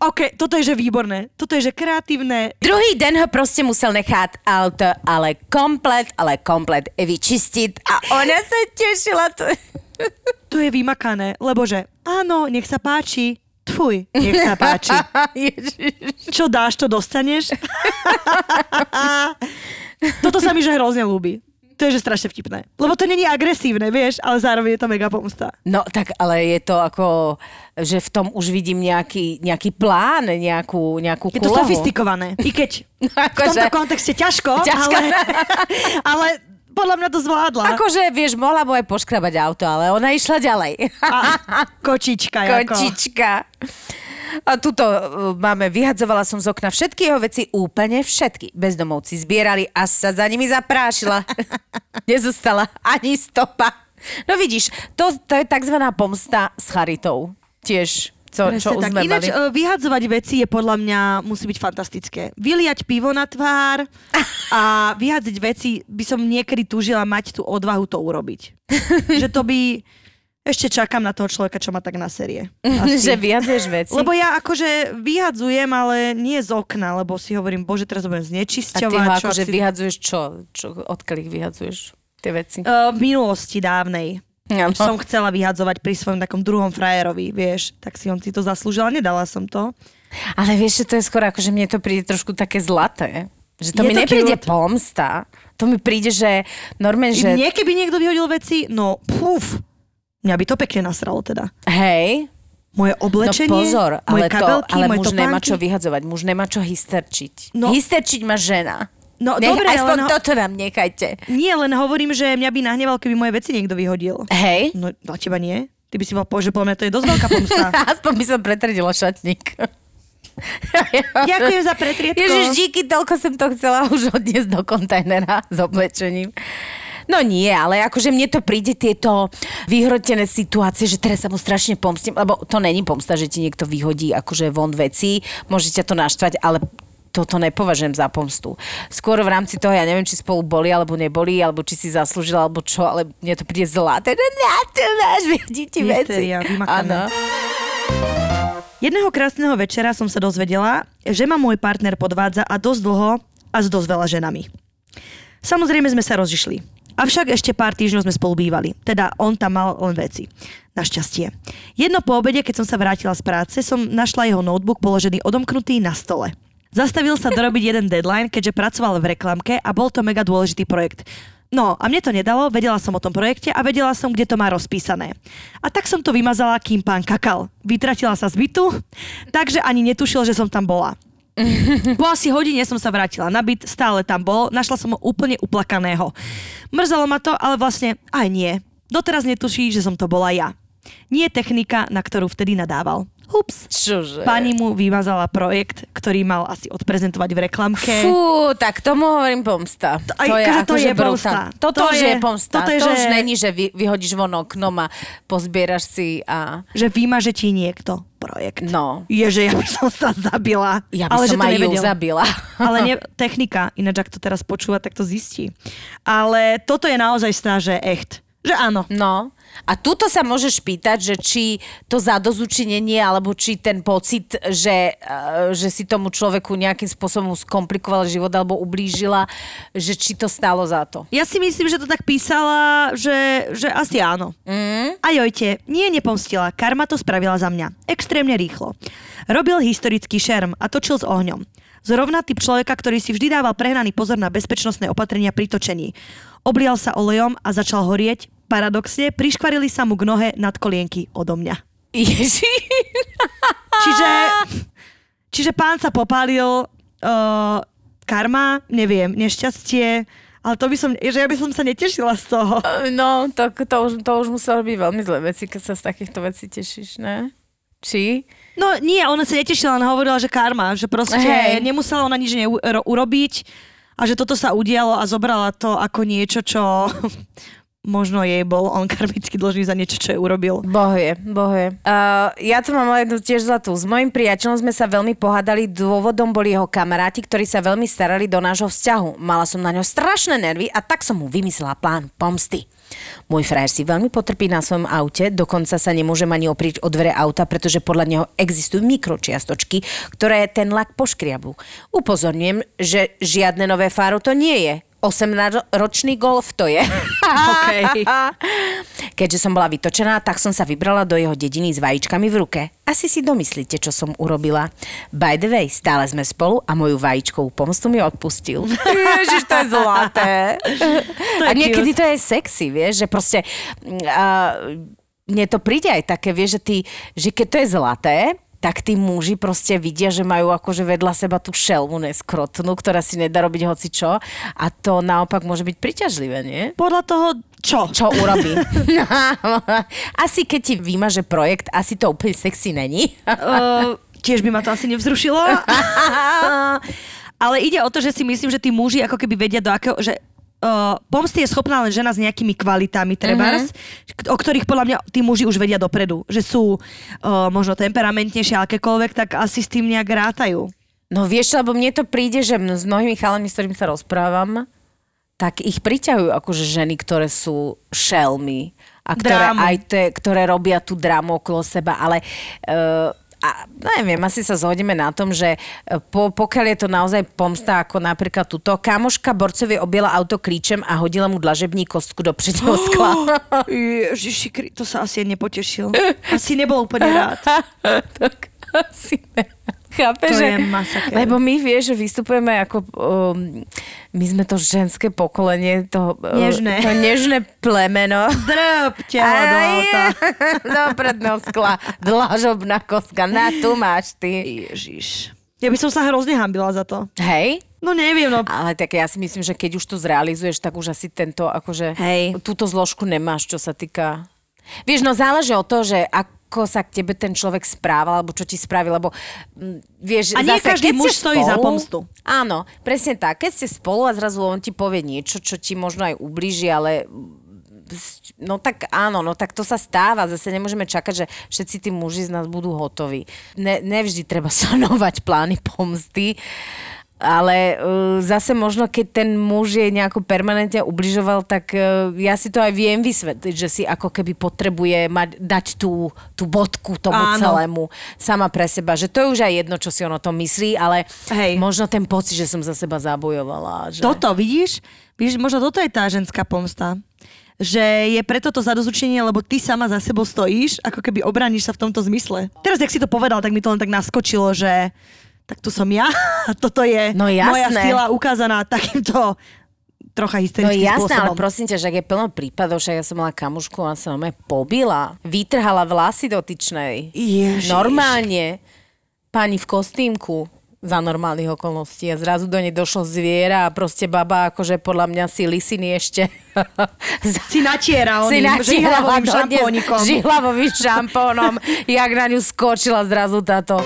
OK, toto je že výborné. Toto je že kreatívne. Druhý den ho prostě musel nechat auto, ale komplet, ale komplet vyčistit a ona se těšila. To... To je vymakané, lebo že áno, nech sa páči. Tfuj, nech sa páči. Čo dáš, to dostaneš. Toto sa mi že hrozne ľúbi. To je že strašne vtipné. Lebo to není agresívne, vieš, ale zároveň je to mega pomsta. No tak ale je to ako, že v tom už vidím nejaký, nejaký plán, nejakú, nejakú Je to kulohu. sofistikované. I keď v Akože- tomto kontexte ťažko, Ťažko. ale, ale podľa mňa to zvládla. Akože, vieš, mohla mu aj poškrabať auto, ale ona išla ďalej. A, kočička. Kočička. A tuto uh, máme, vyhadzovala som z okna všetky jeho veci, úplne všetky. Bezdomovci zbierali a sa za nimi zaprášila. Nezostala ani stopa. No vidíš, to, to je takzvaná pomsta s charitou. Tiež, co, čo Presne tak. Ináč e, vyhadzovať veci je podľa mňa musí byť fantastické. Vyliať pivo na tvár a vyhádzať veci by som niekedy túžila mať tú odvahu to urobiť. že to by... Ešte čakám na toho človeka, čo má tak na série. že vyhadzuješ veci. Lebo ja akože vyhadzujem, ale nie z okna, lebo si hovorím, bože, teraz budem a ty znečisťovať. ho čo akože si- vyhadzuješ čo? čo? Odkiaľ ich vyhadzuješ? Tie veci? E, v minulosti dávnej. Áno. Som chcela vyhadzovať pri svojom takom druhom frajerovi, vieš, tak si on si to zaslúžil, nedala som to. Ale vieš, že to je skôr ako, že mne to príde trošku také zlaté. Že to Je mi to nepríde cute. pomsta. To mi príde, že normálne, Že... že... Mne keby niekto vyhodil veci, no puf, mňa by to pekne nasralo teda. Hej, Moje no oblečenie, pozor, moje ale, to, kabelky, ale moje muž nemá topánky. čo vyhadzovať, muž nemá čo hysterčiť. No. Hysterčiť má žena. No Nech, dobre, aspoň ale no, toto nám nechajte. nie, len hovorím, že mňa by nahneval, keby moje veci niekto vyhodil. Hej, No na teba nie? Ty by si bol povedal, že podľa mňa to je dosť veľká pomsta. aspoň by som pretredila šatník. Ďakujem za pretriedko. Ježiš, díky, toľko som to chcela už odniesť do kontajnera s oblečením. No nie, ale akože mne to príde tieto vyhrotené situácie, že teraz sa mu strašne pomstím, lebo to není pomsta, že ti niekto vyhodí akože von veci, môže ťa to naštvať, ale toto nepovažujem za pomstu. Skôr v rámci toho, ja neviem, či spolu boli alebo neboli, alebo či si zaslúžila, alebo čo, ale mne to príde zlaté. Na to máš ti veci. Áno. Jedného krásneho večera som sa dozvedela, že ma môj partner podvádza a dosť dlho a s dosť veľa ženami. Samozrejme sme sa rozišli. Avšak ešte pár týždňov sme spolu bývali. Teda on tam mal len veci. Našťastie. Jedno po obede, keď som sa vrátila z práce, som našla jeho notebook položený odomknutý na stole. Zastavil sa dorobiť jeden deadline, keďže pracoval v reklamke a bol to mega dôležitý projekt. No a mne to nedalo, vedela som o tom projekte a vedela som, kde to má rozpísané. A tak som to vymazala, kým pán kakal. Vytratila sa z bytu, takže ani netušil, že som tam bola. Po asi hodine som sa vrátila na byt, stále tam bol, našla som ho úplne uplakaného. Mrzalo ma to, ale vlastne aj nie. Doteraz netuší, že som to bola ja. Nie technika, na ktorú vtedy nadával. Hups. Čože? Pani mu vymazala projekt, ktorý mal asi odprezentovať v reklamke. Fú, tak tomu hovorím pomsta. aj, to je, akože to akože je brutál. pomsta. Toto To je- je pomsta. toto je, to že- už není, že vy, vyhodíš von oknom a pozbieraš si a... Že vymaže ti niekto projekt. No. Ježe, ja by som sa zabila. Ja by ale som že to aj ju zabila. Ale ne, technika, ináč ak to teraz počúva, tak to zistí. Ale toto je naozaj stá, že echt. Že áno. No. A tuto sa môžeš pýtať, že či to zadozučinenie, alebo či ten pocit, že, eh, že si tomu človeku nejakým spôsobom skomplikovala život alebo ublížila, že či to stálo za to. Ja si myslím, že to tak písala, že, že asi áno. Mm. A jojte, nie nepomstila, karma to spravila za mňa. Extrémne rýchlo. Robil historický šerm a točil s ohňom. Zrovna typ človeka, ktorý si vždy dával prehnaný pozor na bezpečnostné opatrenia pri točení. Oblial sa olejom a začal horieť. Paradoxne, priškvarili sa mu k nohe nad kolienky odo mňa. Ježi. Čiže, čiže pán sa popálil uh, karma, neviem, nešťastie, ale to by som, že ja by som sa netešila z toho. No, to, to, už, to už muselo byť veľmi zlé veci, keď sa z takýchto vecí tešíš, ne? Či? No nie, ona sa netešila, ona hovorila, že karma, že proste Hej. nemusela ona nič neu- ro- urobiť a že toto sa udialo a zobrala to ako niečo, čo možno jej bol on karmicky dlžný za niečo, čo jej urobil. Bohuje, bohuje. Uh, ja tu mám jednu tiež zlatú. S mojim priateľom sme sa veľmi pohádali, dôvodom boli jeho kamaráti, ktorí sa veľmi starali do nášho vzťahu. Mala som na ňo strašné nervy a tak som mu vymyslela plán pomsty. Môj frajer si veľmi potrpí na svojom aute, dokonca sa nemôže ani oprieť o dvere auta, pretože podľa neho existujú mikročiastočky, ktoré ten lak poškriabu. Upozorňujem, že žiadne nové fáro to nie je. 18-ročný golf to je. Keďže som bola vytočená, tak som sa vybrala do jeho dediny s vajíčkami v ruke. Asi si domyslíte, čo som urobila. By the way, stále sme spolu a moju vajíčkovú pomstu mi odpustil. Ježiš, to je zlaté. To je a niekedy to je sexy, vieš, že proste... Uh, mne to príde aj také, vieš, že, ty, že keď to je zlaté, tak tí muži proste vidia, že majú akože vedľa seba tú šelmu neskrotnú, ktorá si nedá robiť hoci čo a to naopak môže byť priťažlivé, nie? Podľa toho, čo? Čo urobí? asi keď ti vymaže projekt, asi to úplne sexy není. Uh, tiež by ma to asi nevzrušilo. Ale ide o to, že si myslím, že tí muži ako keby vedia do akého, že Uh, pomsty je schopná len žena s nejakými kvalitami, trebárs, mm-hmm. o ktorých podľa mňa tí muži už vedia dopredu. Že sú uh, možno temperamentnejšie, akékoľvek, tak asi s tým nejak rátajú. No vieš, lebo mne to príde, že s mnohými chalami, s ktorými sa rozprávam, tak ich priťahujú akože ženy, ktoré sú šelmy a ktoré, Drámu. aj te, ktoré robia tú drámu okolo seba, ale uh, a neviem, asi sa zhodneme na tom, že e, po, pokiaľ je to naozaj pomsta, ako napríklad túto, kamoška borcovi objela auto klíčem a hodila mu dlažební kostku do predného skla. Ježiši, to sa asi nepotešil. Asi nebol úplne rád. tak asi ne. Chápeš, To že... je masaker. Lebo my vieš, že vystupujeme ako... Um, my sme to ženské pokolenie, to, uh, Nežné. to nežné plemeno. Drb ťa do auta. do predného skla. Dlažobná kostka. Na, tu máš ty. Ježiš. Ja by som sa hrozne hambila za to. Hej? No neviem, no Ale tak ja si myslím, že keď už to zrealizuješ, tak už asi tento, akože... Hej. Túto zložku nemáš, čo sa týka... Vieš, no záleží od toho, že ako sa k tebe ten človek správal, alebo čo ti spraví, lebo mm, vieš, A nie zase, každý muž stojí za pomstu. Áno, presne tak. Keď ste spolu a zrazu on ti povie niečo, čo ti možno aj ublíži, ale no tak áno, no tak to sa stáva. Zase nemôžeme čakať, že všetci tí muži z nás budú hotoví. Ne, nevždy treba sanovať plány pomsty, ale uh, zase možno, keď ten muž je nejako permanentne ubližoval, tak uh, ja si to aj viem vysvetliť, že si ako keby potrebuje mať, dať tú, tú bodku tomu Áno. celému sama pre seba. Že to je už aj jedno, čo si on o tom myslí, ale Hej. možno ten pocit, že som za seba zabojovala. Že... Toto, vidíš? Vidíš, možno toto je tá ženská pomsta. Že je preto to zadozučenie, lebo ty sama za sebou stojíš, ako keby obraníš sa v tomto zmysle. Teraz, jak si to povedal, tak mi to len tak naskočilo, že tak tu som ja toto je No moja sila ukázaná takýmto trocha No hysterickým jasné, spôsobom. ale prosím ťa, že ak je plno prípadov, že ja som mala kamušku a sa mňa pobila, vytrhala vlasy dotyčnej. Ježiš. Normálne. Pani v kostýmku za normálnych okolností a zrazu do nej došlo zviera a proste baba akože podľa mňa si lisiny ešte Si natiera si oným natierala žihlavovým dodnes šampónikom. Žihlavovým šampónom, jak na ňu skočila zrazu táto.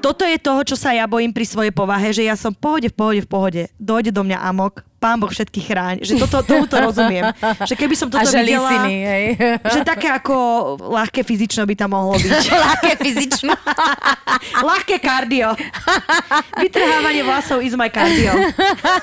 Toto je toho, čo sa ja bojím pri svojej povahe, že ja som v pohode, v pohode, v pohode. Dojde do mňa amok, pán Boh všetkých chráň. Že toto, tomuto rozumiem. Že keby som toto a že videla... lisiny, hej. Že také ako ľahké fyzično by tam mohlo byť. Ľahké fyzično. ľahké kardio. Vytrhávanie vlasov is my cardio.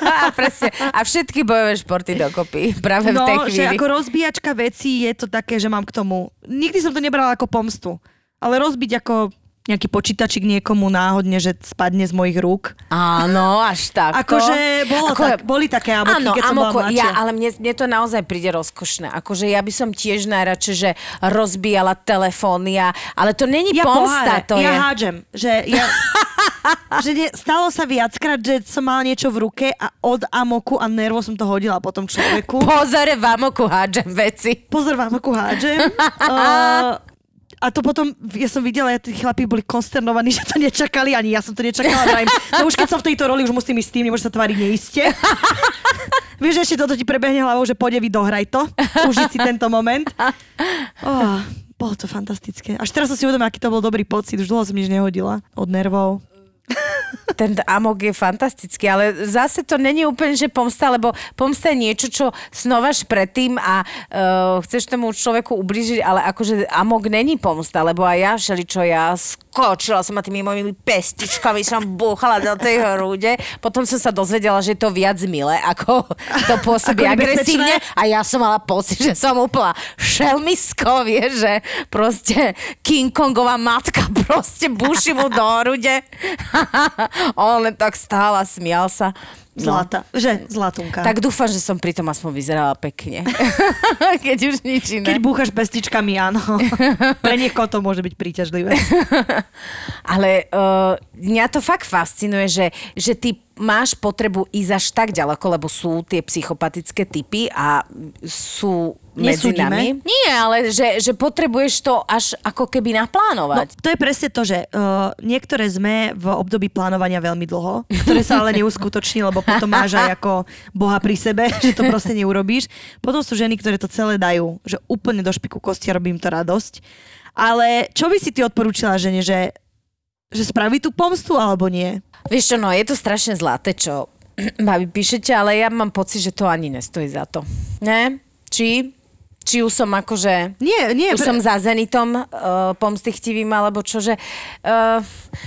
a, presne. a všetky bojové športy dokopy. Práve v No, tej že chvíli. ako rozbíjačka vecí je to také, že mám k tomu... Nikdy som to nebrala ako pomstu. Ale rozbiť ako nejaký počítačik niekomu náhodne, že spadne z mojich rúk. Áno, až tak. Akože bolo tak, boli také amoky, Áno, keď som bola amoko, mladšia. ja, ale mne, mne to naozaj príde rozkošné. Akože ja by som tiež najradšej, že rozbíjala telefóny, a, ale to není ja pomsta, poháre, to ja je. hádžem. Že, ja, že ne, stalo sa viackrát, že som mala niečo v ruke a od amoku a nervo som to hodila po tom človeku. Pozor, v amoku hádžem veci. Pozor, vám ako hádžem. Uh, A to potom, ja som videla, ja tí chlapí boli konsternovaní, že to nečakali, ani ja som to nečakala. Vrajím, no už keď som v tejto roli, už musím ísť s tým, nemôžem sa tváriť neiste. Vieš, ešte toto ti prebehne hlavou, že pôjde vy dohraj to. Uži si tento moment. Oh, bolo to fantastické. Až teraz som si uvedomila, aký to bol dobrý pocit. Už dlho som nič nehodila od nervov. Ten amok je fantastický, ale zase to není úplne, že pomsta, lebo pomsta je niečo, čo snovaš predtým a uh, chceš tomu človeku ubližiť, ale akože amok není pomsta, lebo aj ja všeličo, ja skočila som a tými mojimi pestičkami som búchala do tej hrúde. Potom som sa dozvedela, že je to viac milé, ako to pôsobí Ako agresívne a ja som mala pocit, že som úplná šelmisko, vieš, že proste King Kongová matka proste buši mu do hrude. On len tak stál a smial sa. No. Zlata, že zlatunka. Tak dúfam, že som pri tom aspoň vyzerala pekne. Keď už nič iné. Keď búchaš pestičkami, áno. Pre niekoho to môže byť príťažlivé. Ale uh, mňa to fakt fascinuje, že, že ty máš potrebu ísť až tak ďaleko, lebo sú tie psychopatické typy a sú medzi Nesúdime. nami. Nie, ale že, že potrebuješ to až ako keby No, naplánovať. to je presne to, že uh, niektoré sme v období plánovania veľmi dlho, ktoré sa ale neuskutoční, lebo potom máš aj ako boha pri sebe, že to proste neurobíš. Potom sú ženy, ktoré to celé dajú, že úplne do špiku kosti a robím to radosť. Ale čo by si ty odporúčila žene, že, že spraví tú pomstu alebo nie? Vieš čo, no je to strašne zlaté, čo babi píšete, ale ja mám pocit, že to ani nestojí za to. Ne? Či? Či už som akože... Nie, nie. Už pre- som za Zenitom uh, pomstychtivým, alebo čože... Uh,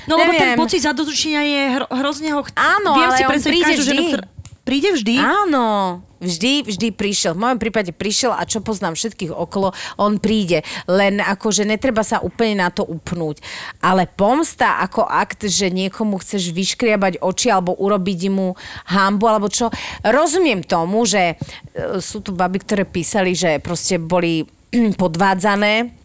No lebo neviem. ten pocit zadozučenia je hro, hrozne ho chc- Áno, Viem ale si on príde každú ženu, vždy. ktorá... Príde vždy? Áno, vždy, vždy prišiel. V mojom prípade prišiel a čo poznám všetkých okolo, on príde. Len akože netreba sa úplne na to upnúť. Ale pomsta ako akt, že niekomu chceš vyškriabať oči alebo urobiť mu hambu alebo čo. Rozumiem tomu, že e, sú tu baby, ktoré písali, že proste boli podvádzané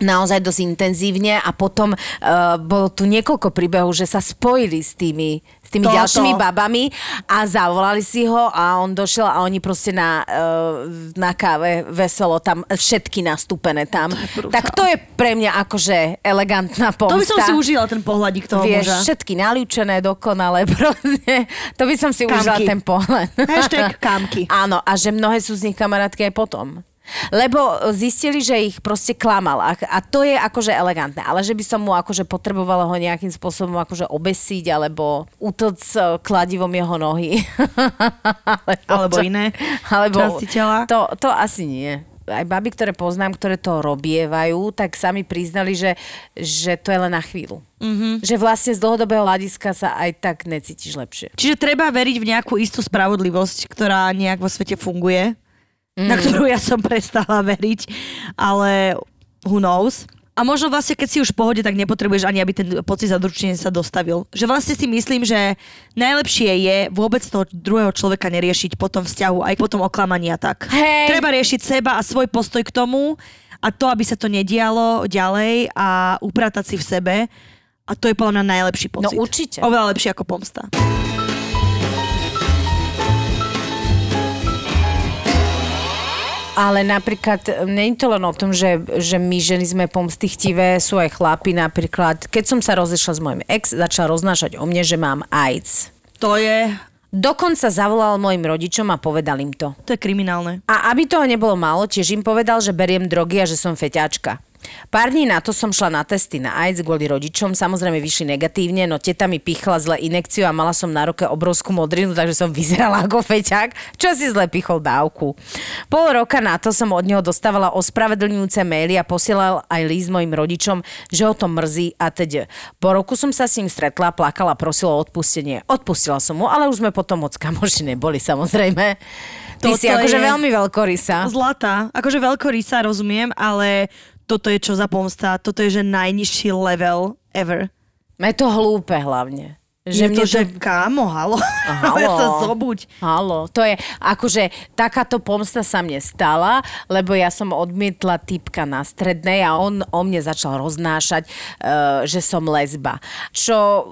naozaj dosť intenzívne a potom uh, bolo tu niekoľko príbehov, že sa spojili s tými, tými Toto. ďalšími babami a zavolali si ho a on došiel a oni proste na, uh, na káve veselo tam, všetky nastúpené tam. brutál. tak to je pre mňa akože elegantná pomsta. To by som si užila, ten pohľadík toho Vieš, muža. všetky naliučené, dokonale, proste. To by som si Kamky. užila ten pohľad. Hashtag kamky. Áno, a že mnohé sú z nich kamarátky aj potom. Lebo zistili, že ich proste klamal a, a to je akože elegantné. Ale že by som mu akože potrebovala ho nejakým spôsobom akože obesiť alebo utoc e, kladivom jeho nohy. Alebo iné alebo, časti tela. To, to asi nie. Aj baby, ktoré poznám, ktoré to robievajú, tak sami priznali, že, že to je len na chvíľu. Mm-hmm. Že vlastne z dlhodobého hľadiska sa aj tak necítiš lepšie. Čiže treba veriť v nejakú istú spravodlivosť, ktorá nejak vo svete funguje, mm. na ktorú ja som prestala veriť, ale who knows. A možno vlastne, keď si už v pohode, tak nepotrebuješ ani, aby ten pocit zadručenia sa dostavil. Že vlastne si myslím, že najlepšie je vôbec toho druhého človeka neriešiť po tom vzťahu, aj po tom oklamaní a tak. Hej. Treba riešiť seba a svoj postoj k tomu a to, aby sa to nedialo ďalej a upratať si v sebe. A to je podľa mňa najlepší pocit. No určite. Oveľa lepšie ako pomsta. Ale napríklad, nie je to len o tom, že, že my ženy sme pomstichtivé, sú aj chlapi napríklad. Keď som sa rozešla s mojim ex, začal roznášať o mne, že mám AIDS. To je, Dokonca zavolal mojim rodičom a povedal im to. to je kriminálne. A aby toho nebolo málo, tiež im povedal, že beriem drogy a že som feťačka. Pár dní na to som šla na testy na AIDS kvôli rodičom, samozrejme vyšli negatívne, no teta mi pichla zle inekciu a mala som na ruke obrovskú modrinu, takže som vyzerala ako feťák, čo si zle pichol dávku. Pol roka na to som od neho dostávala ospravedlňujúce maily a posielal aj list mojim rodičom, že ho to mrzí a teď. Po roku som sa s ním stretla, plakala, prosila o odpustenie. Odpustila som mu, ale už sme potom moc kamoši neboli, samozrejme. Ty Toto si akože je- veľmi veľkorysá. Zlatá. Akože veľkorysá, rozumiem, ale toto je čo za pomsta. Toto je, že najnižší level ever. Je to hlúpe hlavne. Že je to, že kámo, halo, halo. sa zobuď. Halo, to je, akože takáto pomsta sa mne stala, lebo ja som odmietla typka na strednej a on o mne začal roznášať, uh, že som lesba. Čo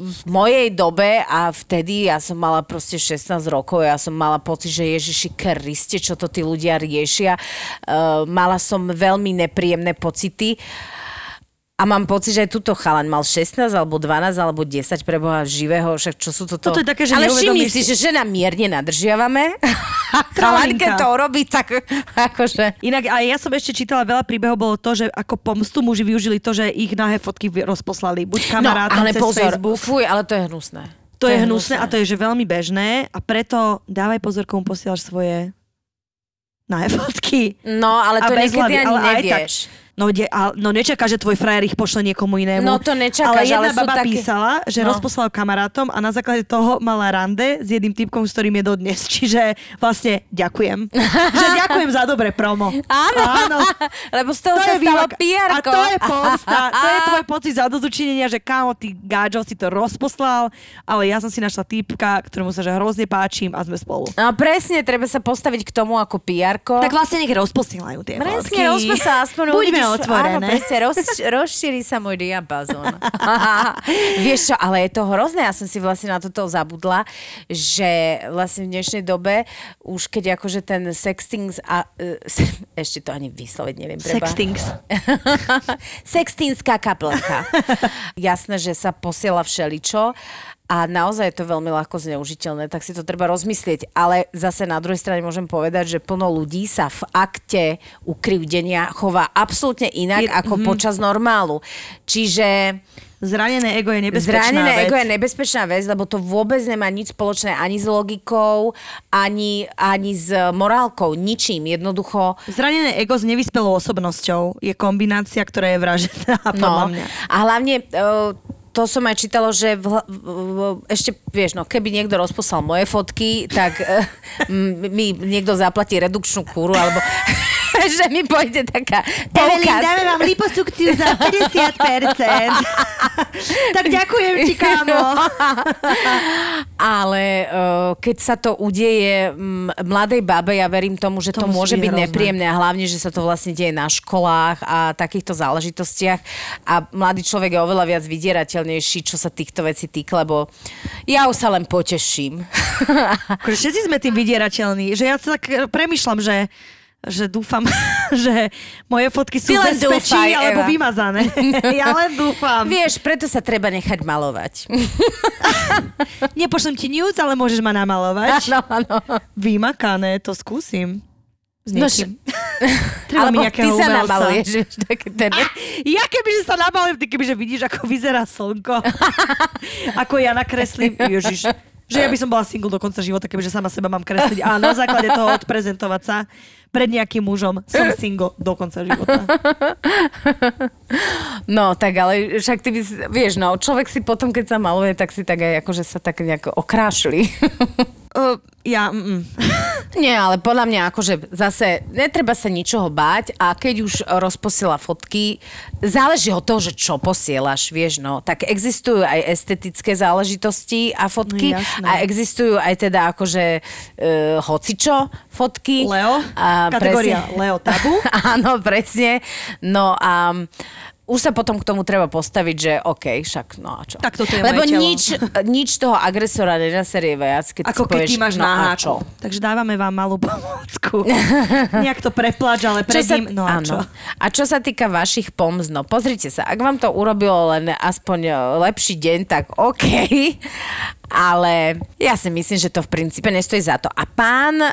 v mojej dobe a vtedy ja som mala proste 16 rokov, ja som mala pocit, že Ježiši Kriste, čo to tí ľudia riešia. Uh, mala som veľmi nepríjemné pocity. Uh, a mám pocit, že aj túto chalan mal 16 alebo 12 alebo 10 preboha živého, však čo sú toto? Toto je také, že Ale všimni si, že žena mierne nadržiavame. chalan, keď to urobí, tak akože... Inak aj ja som ešte čítala veľa príbehov, bolo to, že ako pomstu muži využili to, že ich nahé fotky rozposlali. Buď kamarátom no, ale cez pozor, Facebook. Fuj, ale to je hnusné. To, to je hnusné, hnusné a to je že veľmi bežné a preto dávaj pozor, komu posielaš svoje nahé fotky. No, ale to niekedy ani nevieš. Tak, No, de, a, no nečaká, že tvoj frajer ich pošle niekomu inému. No to nečaká, ale jedna ale baba také... písala, že no. rozposlal kamarátom a na základe toho mala rande s jedným typkom, s ktorým je dodnes. Čiže vlastne ďakujem. že ďakujem za dobré promo. Áno, Áno. lebo z toho to sa je stalo pr A to je pomsta. To je tvoj pocit za dozučinenia, že kámo, ty gáčo si to rozposlal, ale ja som si našla typka, ktorému sa že hrozne páčim a sme spolu. No presne, treba sa postaviť k tomu ako pr Tak vlastne nech rozposielajú tie Presne, rozposielajú, aspoň Buďme otvorené. Áno, presne, roz, rozšíri sa môj diapazón. Vieš čo, ale je to hrozné, ja som si vlastne na toto zabudla, že vlastne v dnešnej dobe už keď akože ten sextings a... Uh, ešte to ani vysloviť neviem. Sextings. Sextinská kaplnka. Jasné, že sa posiela všeličo a naozaj je to veľmi ľahko zneužiteľné, tak si to treba rozmyslieť. Ale zase na druhej strane môžem povedať, že plno ľudí sa v akte ukrivdenia chová absolútne inak je, ako mm-hmm. počas normálu. Čiže... Zranené ego je nebezpečná Zranené vec. ego je nebezpečná vec, lebo to vôbec nemá nič spoločné ani s logikou, ani, ani s morálkou, ničím. Jednoducho... Zranené ego s nevyspelou osobnosťou je kombinácia, ktorá je vražená, no, mňa. A hlavne uh, to som aj čítalo, že v, v, v, ešte, vieš, no, keby niekto rozposlal moje fotky, tak uh, mi niekto zaplatí redukčnú kúru, alebo že mi pôjde taká Evelyn, dáme vám liposukciu za 50%. tak ďakujem ti, kámo. Ale uh, keď sa to udeje m, mladej babe, ja verím tomu, že to, to môže byť hrozné. nepríjemné a hlavne, že sa to vlastne deje na školách a takýchto záležitostiach a mladý človek je oveľa viac vydierateľnejší, čo sa týchto vecí týka, lebo ja už sa len poteším. Akože všetci sme tým vydierateľní, že ja sa tak premyšľam, že že dúfam, že moje fotky sú len bezpečí dúfaj, alebo Eva. vymazané. ja len dúfam. Vieš, preto sa treba nechať malovať. Nepošlem ti news, ale môžeš ma namalovať. Áno, áno. Vymakané, to skúsim. S no, š... Alebo ty sa namaluješ. ten... Ja kebyže sa namalujem, ty kebyže vidíš, ako vyzerá slnko. ako ja nakreslím. Ježiš, že ja by som bola single do konca života, kebyže sama seba mám kresliť a na základe toho odprezentovať sa pred nejakým mužom. Som single do konca života. No, tak ale však ty by vieš, no, človek si potom, keď sa maluje, tak si tak aj akože sa tak nejako okrášli. Uh, ja... Mm. Nie, ale podľa mňa akože zase netreba sa ničoho báť a keď už rozposiela fotky, záleží od toho, že čo posielaš, vieš, no. Tak existujú aj estetické záležitosti a fotky no, a existujú aj teda akože uh, hocičo fotky. Leo? A Kategória presne, Leo tabu? Áno, presne. No a už sa potom k tomu treba postaviť, že OK, však no a čo. Tak toto je Lebo nič, nič toho agresora nenaserie viac, keď Ako keď povieš, ty máš no a čo. Takže dávame vám malú pomôcku. Nejak to prepláč, ale pred ním, no a čo. A čo sa týka vašich pomz, no pozrite sa, ak vám to urobilo len aspoň e, lepší deň, tak OK. Ale ja si myslím, že to v princípe nestojí za to. A pán, e,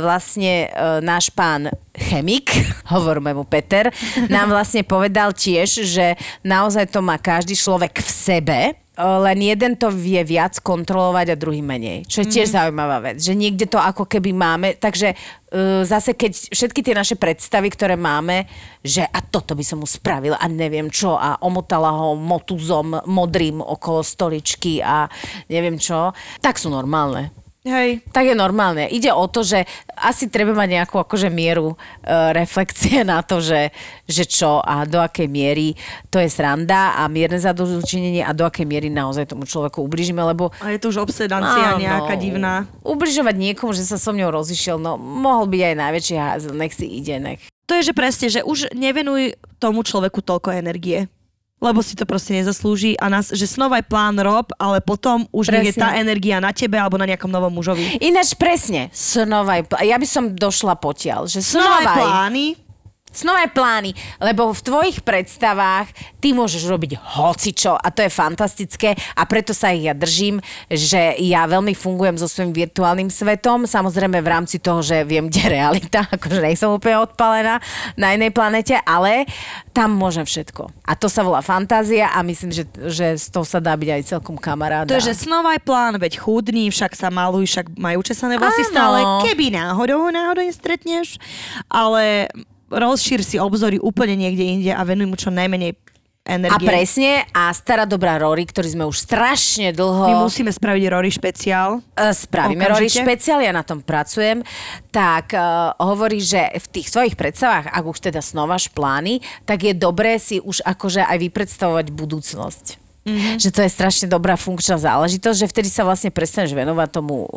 vlastne e, náš pán chemik, hovoríme mu Peter, nám vlastne povedal tiež, že naozaj to má každý človek v sebe, len jeden to vie viac kontrolovať a druhý menej. Čo je tiež mm. zaujímavá vec. Že niekde to ako keby máme. Takže uh, zase keď všetky tie naše predstavy, ktoré máme, že a toto by som mu spravila a neviem čo a omotala ho motuzom modrým okolo stoličky a neviem čo, tak sú normálne. Hej. Tak je normálne. Ide o to, že asi treba mať nejakú akože mieru e, reflexie na to, že, že čo a do akej miery to je sranda a mierne zadozučinenie a do akej miery naozaj tomu človeku ubližíme, lebo A je to už obsedancia Áno. nejaká divná. Ubližovať niekomu, že sa so mňou rozišiel, no mohol byť aj najväčší házel, nech si ide, nech. To je, že presne, že už nevenuj tomu človeku toľko energie. Lebo si to proste nezaslúži a nás, že snovaj plán rob, ale potom už nech je tá energia na tebe alebo na nejakom novom mužovi. Ináč presne, snovaj plán. Ja by som došla potiaľ, že Snovaj snovaj, plány, Snové plány, lebo v tvojich predstavách ty môžeš robiť hocičo a to je fantastické a preto sa ich ja držím, že ja veľmi fungujem so svojím virtuálnym svetom, samozrejme v rámci toho, že viem, kde realita, akože nie som úplne odpalená na inej planete, ale tam môžem všetko. A to sa volá fantázia a myslím, že, že z toho sa dá byť aj celkom kamaráda. to je, že snovaj plán, veď chudný, však sa maluj, však majú česané vlasy Áno. stále, keby náhodou ho náhodou nestretneš, ale rozšír si obzory úplne niekde inde a venuj mu čo najmenej a energie. presne, a stará dobrá Rory, ktorý sme už strašne dlho... My musíme spraviť Rory špeciál. E, Spravíme Rory Okamžite. špeciál, ja na tom pracujem, tak uh, hovorí, že v tých svojich predstavách, ak už teda snováš plány, tak je dobré si už akože aj vypredstavovať budúcnosť. Mm-hmm. Že to je strašne dobrá funkčná záležitosť, že vtedy sa vlastne prestaneš venovať tomu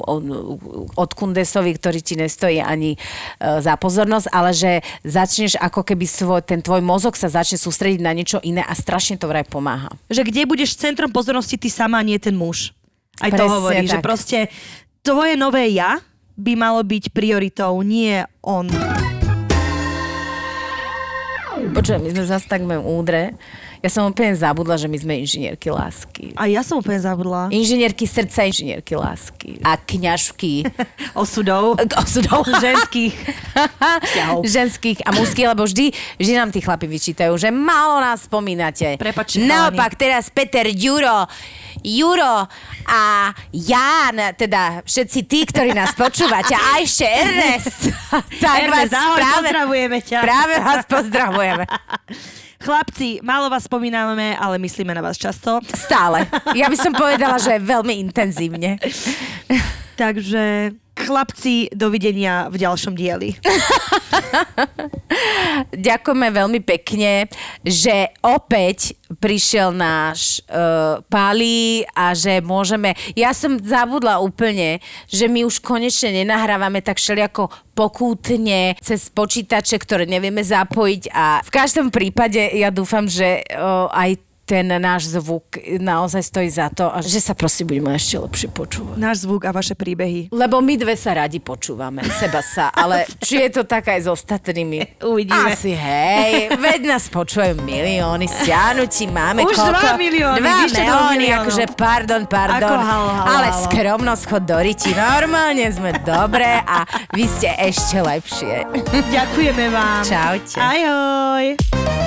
od kundesovi, ktorý ti nestojí ani uh, za pozornosť, ale že začneš ako keby svoj, ten tvoj mozog sa začne sústrediť na niečo iné a strašne to vraj pomáha. Že kde budeš centrom pozornosti ty sama, nie ten muž. Aj to Presne hovorí, že tak. proste tvoje nové ja by malo byť prioritou, nie on. Počujem, my sme zase tak múdre. Ja som úplne zabudla, že my sme inžinierky lásky. A ja som úplne zabudla. Inžinierky srdca, inžinierky lásky. A kňažky. Osudov. Osudov. Ženských. Ženských a mužských, lebo vždy, vždy nám tí chlapi vyčítajú, že málo nás spomínate. Prepačte, Naopak, teraz Peter, Juro, Juro a Jan, teda všetci tí, ktorí nás počúvate, a ešte Ernest. tak vás Ernest, ahoj, práve, pozdravujeme ťa. Práve vás pozdravujeme. Chlapci, málo vás spomíname, ale myslíme na vás často. Stále. Ja by som povedala, že veľmi intenzívne. Takže chlapci, dovidenia v ďalšom dieli. Ďakujeme veľmi pekne, že opäť prišiel náš uh, Pali a že môžeme... Ja som zabudla úplne, že my už konečne nenahrávame tak všelijako pokútne cez počítače, ktoré nevieme zapojiť a v každom prípade ja dúfam, že uh, aj ten náš zvuk naozaj stojí za to a že sa prosím budeme ešte lepšie počúvať. Náš zvuk a vaše príbehy. Lebo my dve sa radi počúvame, seba sa, ale či je to tak aj s ostatnými? Uvidíme. Asi hej, veď nás počujú milióny, stiahnutí máme Už koľko? dva milióny, Dva milióny, akože pardon, pardon. Ako halo, halo, ale halo. skromnosť chod do riti, normálne sme dobré a vy ste ešte lepšie. Ďakujeme vám. Čaute. Ahoj.